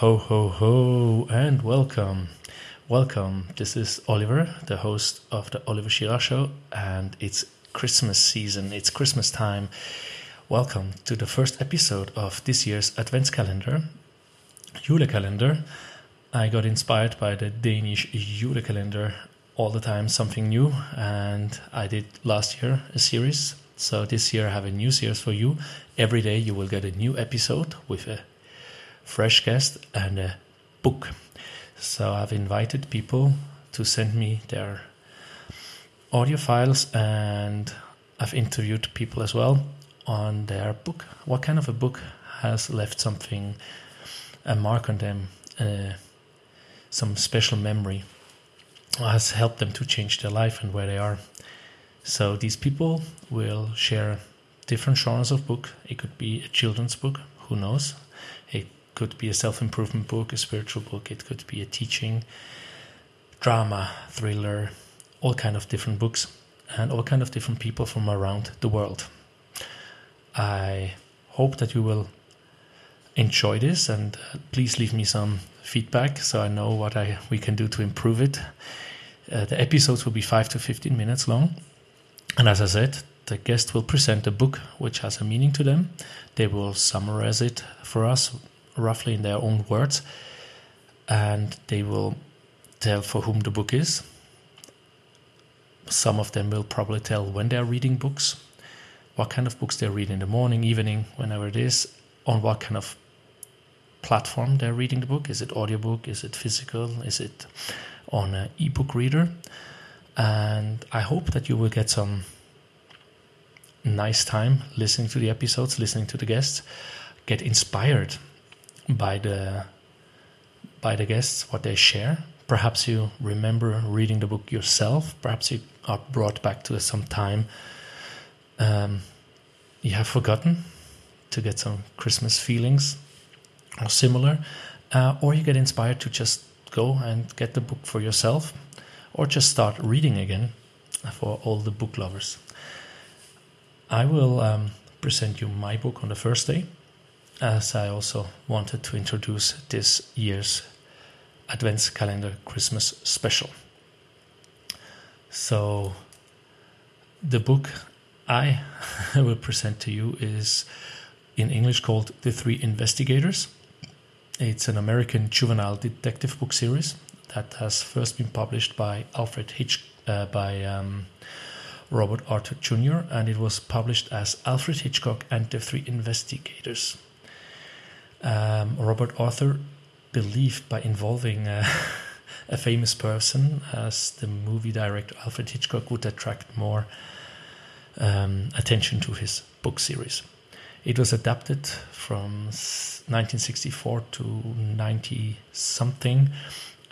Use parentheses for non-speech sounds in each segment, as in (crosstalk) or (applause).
Ho, ho, ho, and welcome. Welcome. This is Oliver, the host of the Oliver Schirach Show, and it's Christmas season. It's Christmas time. Welcome to the first episode of this year's Advents calendar, Jule calendar. I got inspired by the Danish Jule calendar all the time, something new, and I did last year a series. So this year I have a new series for you. Every day you will get a new episode with a fresh guest and a book. So I've invited people to send me their audio files and I've interviewed people as well on their book. What kind of a book has left something, a mark on them, uh, some special memory, has helped them to change their life and where they are. So these people will share different genres of book. It could be a children's book, who knows? It could be a self improvement book, a spiritual book, it could be a teaching, drama, thriller, all kind of different books and all kind of different people from around the world. I hope that you will enjoy this and uh, please leave me some feedback so I know what I we can do to improve it. Uh, the episodes will be 5 to 15 minutes long. And as I said, the guest will present a book which has a meaning to them. They will summarize it for us roughly in their own words, and they will tell for whom the book is. Some of them will probably tell when they're reading books, what kind of books they read in the morning, evening, whenever it is, on what kind of platform they're reading the book. Is it audiobook? Is it physical? Is it on an ebook reader? And I hope that you will get some nice time listening to the episodes, listening to the guests, get inspired by the by the guests, what they share. Perhaps you remember reading the book yourself. Perhaps you are brought back to some time um, you have forgotten to get some Christmas feelings or similar, uh, or you get inspired to just go and get the book for yourself, or just start reading again for all the book lovers. I will um, present you my book on the first day as I also wanted to introduce this year's Advents Calendar Christmas special. So, the book I (laughs) will present to you is in English called The Three Investigators. It's an American juvenile detective book series that has first been published by Alfred Hitch uh, by um, Robert Arthur Jr. and it was published as Alfred Hitchcock and the Three Investigators um, Robert Arthur believed by involving uh, (laughs) a famous person as the movie director Alfred Hitchcock would attract more um, attention to his book series. It was adapted from 1964 to 90 something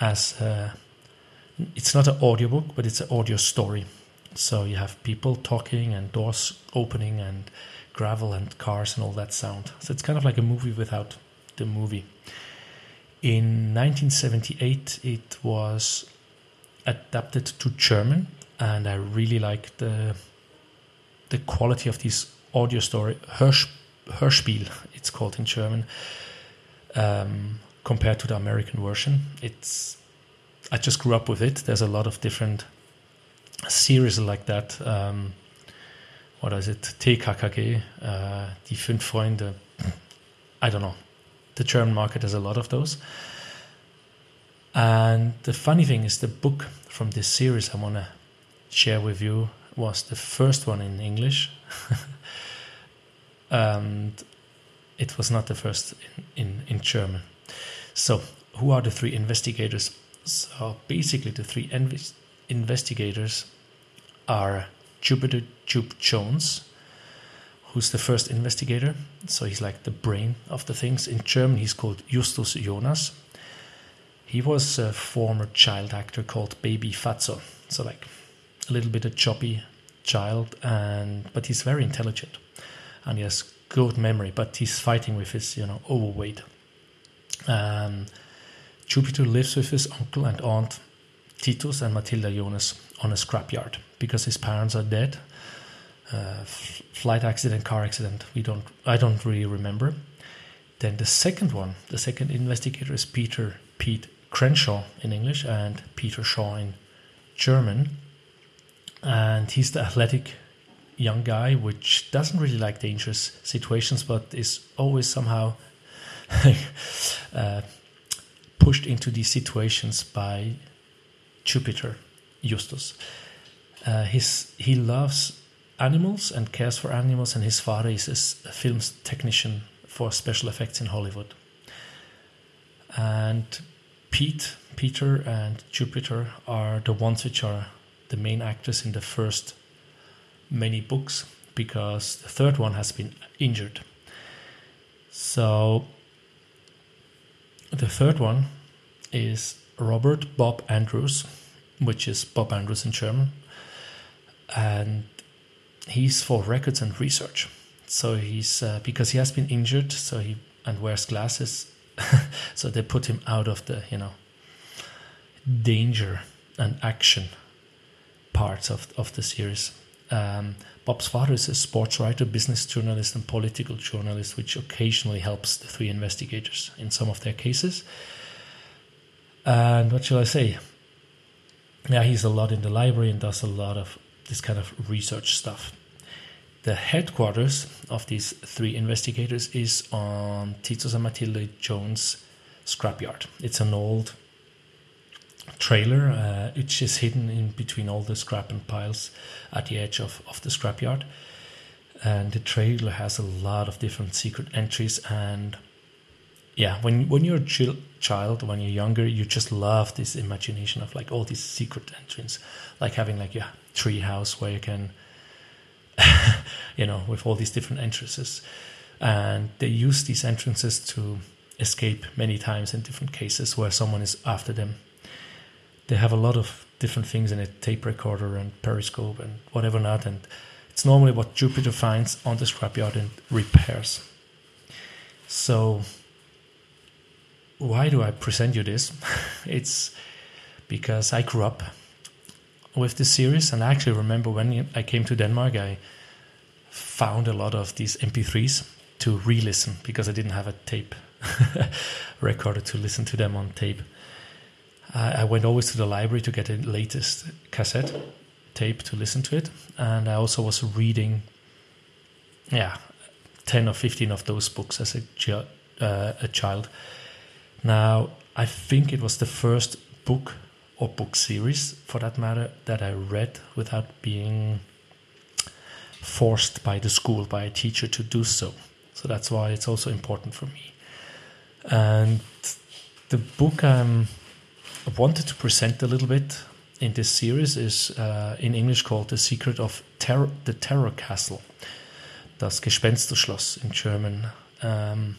as a, it's not an audiobook, but it's an audio story. So you have people talking and doors opening and gravel and cars and all that sound. So it's kind of like a movie without the movie. In 1978, it was adapted to German, and I really like the the quality of this audio story. Hörsch, Hörspiel, it's called in German, um, compared to the American version. It's I just grew up with it. There's a lot of different series like that. Um, what is it? TKKG, uh, Die Fünf Freunde. I don't know the German market has a lot of those. And the funny thing is, the book from this series I want to share with you was the first one in English. (laughs) and it was not the first in, in, in German. So, who are the three investigators? So, basically, the three inv- investigators are Jupiter Jupe Jones, who's the first investigator. So he's like the brain of the things. In German, he's called Justus Jonas. He was a former child actor called Baby Fatso. So like a little bit a choppy child, and but he's very intelligent, and he has good memory. But he's fighting with his you know overweight. Um, Jupiter lives with his uncle and aunt Titus and Matilda Jonas on a scrapyard because his parents are dead uh, flight accident, car accident. We don't. I don't really remember. then the second one, the second investigator is Peter Pete Crenshaw in English and Peter Shaw in German. And he's the athletic young guy which doesn't really like dangerous situations but is always somehow (laughs) uh, pushed into these situations by Jupiter Justus. Uh, his, he loves animals and cares for animals, and his father is a film technician for special effects in Hollywood. And Pete, Peter, and Jupiter are the ones which are the main actors in the first many books because the third one has been injured. So the third one is Robert Bob Andrews, which is Bob Andrews in German, and he's for records and research. So he's uh, because he has been injured, so he and wears glasses, (laughs) so they put him out of the you know danger and action parts of of the series. Um, Bob's father is a sports writer, business journalist, and political journalist, which occasionally helps the three investigators in some of their cases. And what shall I say? Yeah, he's a lot in the library and does a lot of this kind of research stuff. The headquarters of these three investigators is on Titus and Matilda Jones scrapyard. It's an old trailer, uh, which is hidden in between all the scrap and piles at the edge of, of the scrapyard. And the trailer has a lot of different secret entries and yeah, when when you're a ch- child, when you're younger, you just love this imagination of like all these secret entries, like having like your tree house where you can, (laughs) you know, with all these different entrances, and they use these entrances to escape many times in different cases where someone is after them. They have a lot of different things in it, tape recorder and periscope and whatever not, and it's normally what Jupiter finds on the scrapyard and repairs. So why do I present you this? (laughs) it's because I grew up with this series, and I actually remember when I came to Denmark, I found a lot of these MP3s to re listen because I didn't have a tape (laughs) recorder to listen to them on tape. I went always to the library to get the latest cassette tape to listen to it, and I also was reading, yeah, 10 or 15 of those books as a, uh, a child now, I think it was the first book or book series, for that matter, that I read without being forced by the school, by a teacher to do so. So that's why it's also important for me. And the book I'm, I wanted to present a little bit in this series is uh, in English called The Secret of Terror, the Terror Castle, Das Gespensterschloss in German. Um,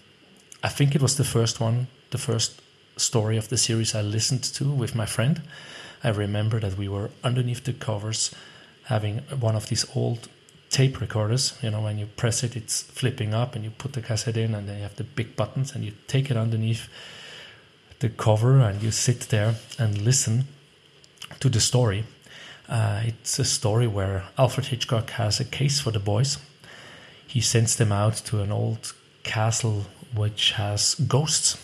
I think it was the first one the first story of the series I listened to with my friend. I remember that we were underneath the covers having one of these old tape recorders. You know, when you press it, it's flipping up, and you put the cassette in, and then you have the big buttons, and you take it underneath the cover, and you sit there and listen to the story. Uh, it's a story where Alfred Hitchcock has a case for the boys. He sends them out to an old castle which has ghosts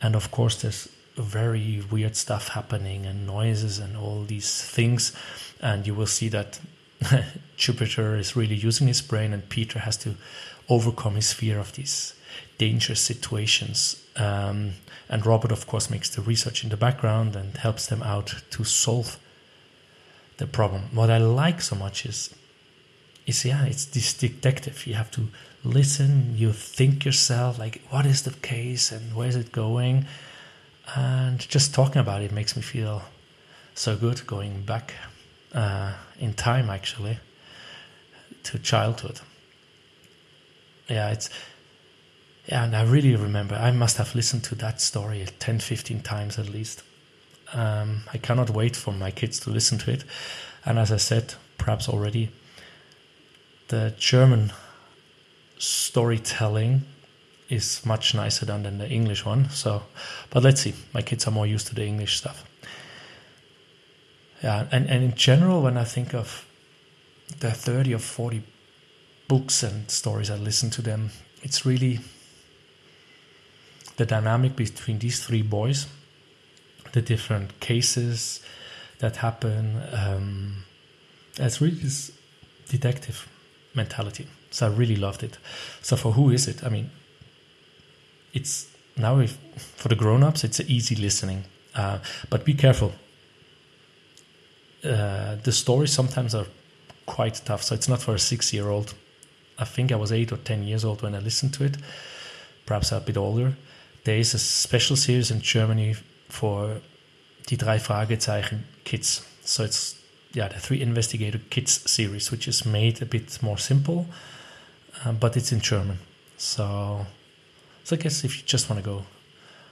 and of course there's very weird stuff happening and noises and all these things. And you will see that (laughs) Jupiter is really using his brain and Peter has to overcome his fear of these dangerous situations. Um, and Robert of course makes the research in the background and helps them out to solve the problem. What I like so much is is yeah it's this detective you have to listen, you think yourself, like, what is the case and where is it going? And just talking about it makes me feel so good going back uh, in time, actually, to childhood. Yeah, it's. Yeah, and I really remember, I must have listened to that story 10, 15 times at least. Um, I cannot wait for my kids to listen to it. And as I said, perhaps already, the German storytelling is much nicer than, than the English one. So, but let's see. My kids are more used to the English stuff. Yeah, and, and in general, when I think of the 30 or 40 books and stories I listen to them, it's really, the dynamic between these three boys, the different cases that happen. Um, it's really detective mentality. So I really loved it. So for who is it? I mean, it's now if, for the grown-ups, it's easy listening, uh, but be careful. Uh, the stories sometimes are quite tough, so it's not for a six-year-old. I think I was eight or ten years old when I listened to it. Perhaps a bit older. There is a special series in Germany for die drei Fragezeichen kids. So it's yeah the three investigator kids series, which is made a bit more simple, uh, but it's in German. So so I guess if you just want to go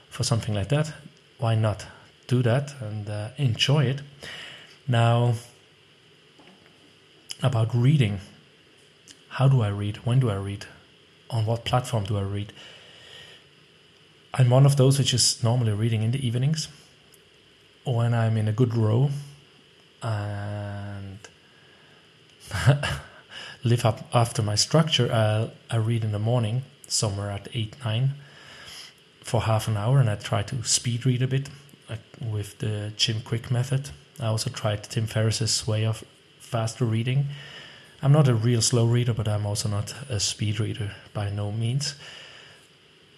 for something like that, why not do that and uh, enjoy it? Now about reading. How do I read? When do I read? On what platform do I read? I'm one of those which is normally reading in the evenings when I'm in a good row and (laughs) live up after my structure. I, I read in the morning, somewhere at 8 9 for half an hour, and I try to speed read a bit like with the Jim Kwik method. I also tried Tim Ferriss's way of faster reading. I'm not a real slow reader, but I'm also not a speed reader by no means.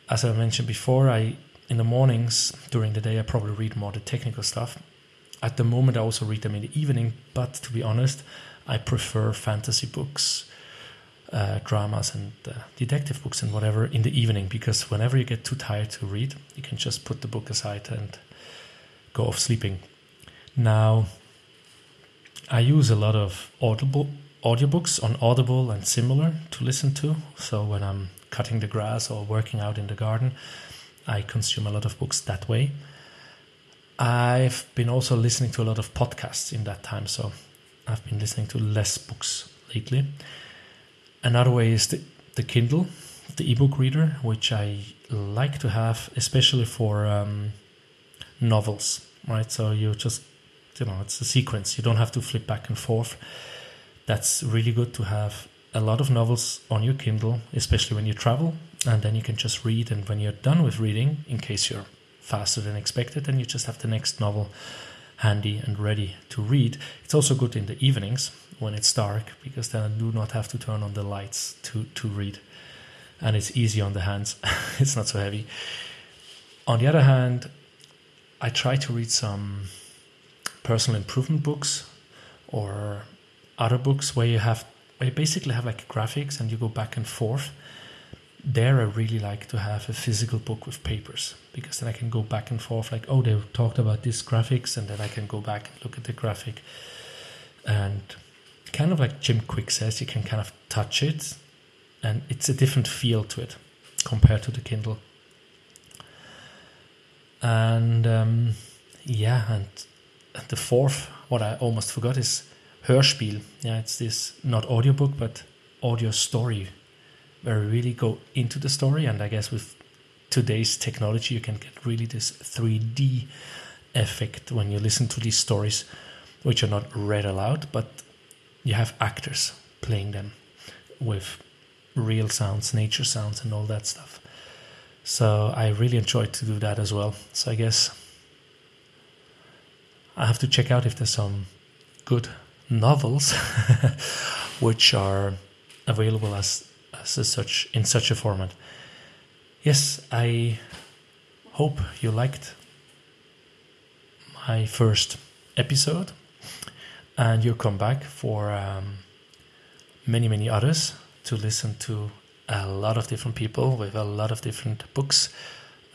As I mentioned before, I in the mornings during the day I probably read more the technical stuff. At the moment, I also read them in the evening, but to be honest, I prefer fantasy books, uh, dramas, and uh, detective books and whatever in the evening because whenever you get too tired to read, you can just put the book aside and go off sleeping. Now, I use a lot of Audible audiobooks on Audible and similar to listen to. So when I'm cutting the grass or working out in the garden, I consume a lot of books that way. I've been also listening to a lot of podcasts in that time, so I've been listening to less books lately. Another way is the, the Kindle, the ebook reader, which I like to have, especially for um, novels, right? So you just you know it's a sequence you don't have to flip back and forth that's really good to have a lot of novels on your kindle especially when you travel and then you can just read and when you're done with reading in case you're faster than expected then you just have the next novel handy and ready to read. It's also good in the evenings when it's dark because then i do not have to turn on the lights to to read. And it's easy on the hands. (laughs) It's not so heavy. On the other hand i try to read some personal improvement books or other books where you have where you basically have like graphics and you go back and forth there i really like to have a physical book with papers because then i can go back and forth like oh they talked about this graphics and then i can go back and look at the graphic and kind of like jim Kwik says you can kind of touch it and it's a different feel to it compared to the kindle and um, yeah and the fourth, what I almost forgot, is Hörspiel. Yeah, it's this not audiobook but audio story, where we really go into the story. And I guess with today's technology, you can get really this 3D effect when you listen to these stories, which are not read aloud, but you have actors playing them with real sounds, nature sounds, and all that stuff. So I really enjoyed to do that as well. So I guess I have to check out if there's some good novels (laughs) which are available as, such in such a format. Yes, I hope you liked my first episode and you'll come back for um, many, many others to listen to a lot of different people with a lot of different books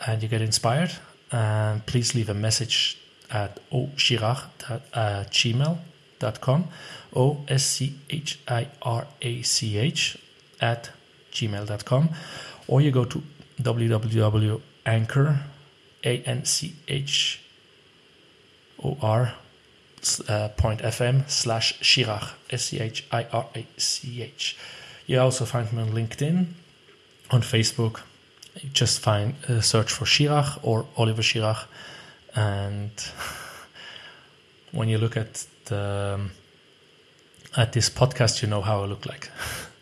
and you get inspired. And please leave a message at oschirach at gmail.com. O S C H I R A C H at gmail.com. Or you go to www.anchor, A N C H O R uh, point FM slash Schirach, S C H I R A C H. You also find me on LinkedIn, on Facebook. Just find uh, search for Schirach or Oliver Schirach, and (laughs) when you look at the at this podcast, you know how I look like. (laughs)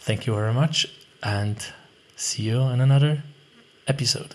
Thank you very much, and see you in another episode.